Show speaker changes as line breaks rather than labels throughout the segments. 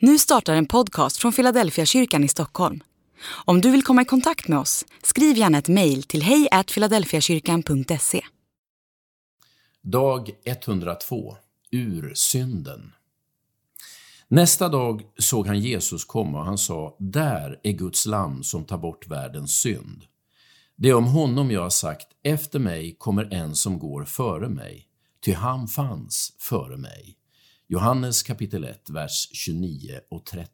Nu startar en podcast från Philadelphia kyrkan i Stockholm. Om du vill komma i kontakt med oss, skriv gärna ett mejl till hejfiladelfiakyrkan.se.
Dag 102 Ur synden Nästa dag såg han Jesus komma och han sa, där är Guds lamm som tar bort världens synd. Det är om honom jag har sagt, efter mig kommer en som går före mig, ty han fanns före mig. Johannes kapitel 1, vers 29 och 30.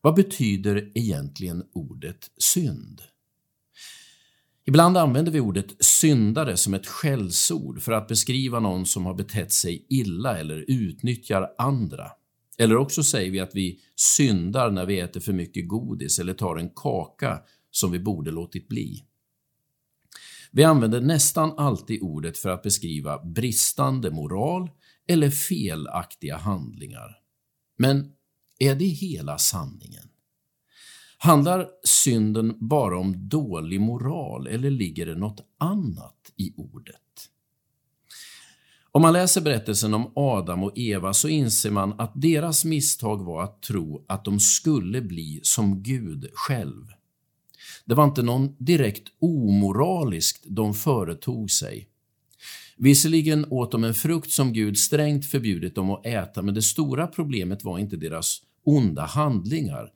Vad betyder egentligen ordet synd? Ibland använder vi ordet syndare som ett skällsord för att beskriva någon som har betett sig illa eller utnyttjar andra. Eller också säger vi att vi syndar när vi äter för mycket godis eller tar en kaka som vi borde låtit bli. Vi använder nästan alltid ordet för att beskriva bristande moral eller felaktiga handlingar. Men är det hela sanningen? Handlar synden bara om dålig moral eller ligger det något annat i ordet? Om man läser berättelsen om Adam och Eva så inser man att deras misstag var att tro att de skulle bli som Gud själv. Det var inte någon direkt omoraliskt de företog sig. Visserligen åt de en frukt som Gud strängt förbjudit dem att äta, men det stora problemet var inte deras onda handlingar,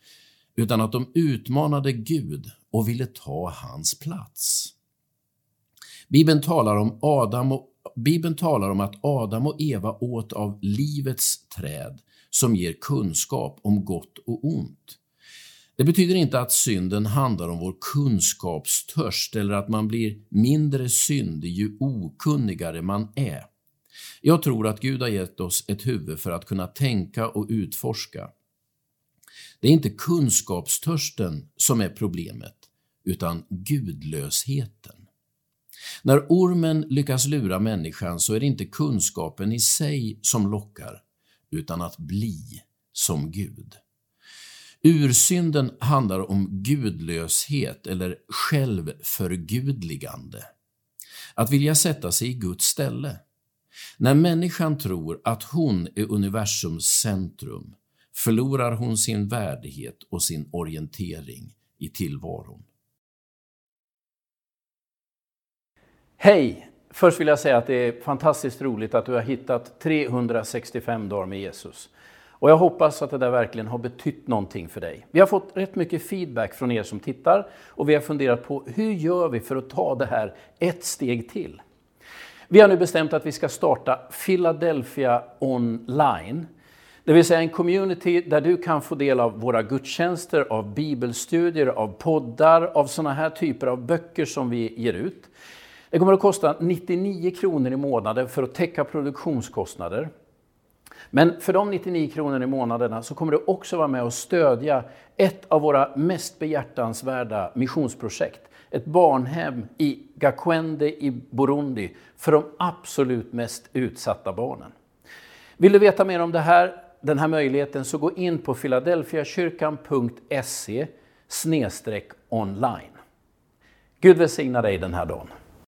utan att de utmanade Gud och ville ta hans plats. Bibeln talar om, Adam och, Bibeln talar om att Adam och Eva åt av livets träd som ger kunskap om gott och ont. Det betyder inte att synden handlar om vår kunskapstörst eller att man blir mindre syndig ju okunnigare man är. Jag tror att Gud har gett oss ett huvud för att kunna tänka och utforska. Det är inte kunskapstörsten som är problemet, utan gudlösheten. När ormen lyckas lura människan så är det inte kunskapen i sig som lockar, utan att bli som Gud. Ursynden handlar om gudlöshet eller självförgudligande. Att vilja sätta sig i Guds ställe. När människan tror att hon är universums centrum förlorar hon sin värdighet och sin orientering i tillvaron.
Hej! Först vill jag säga att det är fantastiskt roligt att du har hittat 365 dagar med Jesus. Och jag hoppas att det där verkligen har betytt någonting för dig. Vi har fått rätt mycket feedback från er som tittar och vi har funderat på hur gör vi för att ta det här ett steg till? Vi har nu bestämt att vi ska starta Philadelphia online. Det vill säga en community där du kan få del av våra gudstjänster, av bibelstudier, av poddar, av sådana här typer av böcker som vi ger ut. Det kommer att kosta 99 kronor i månaden för att täcka produktionskostnader. Men för de 99 kronor i månaderna så kommer du också vara med och stödja ett av våra mest behjärtansvärda missionsprojekt. Ett barnhem i Gakwende i Burundi för de absolut mest utsatta barnen. Vill du veta mer om det här, den här möjligheten så gå in på filadelfiakyrkan.se online. Gud välsigna dig den här dagen.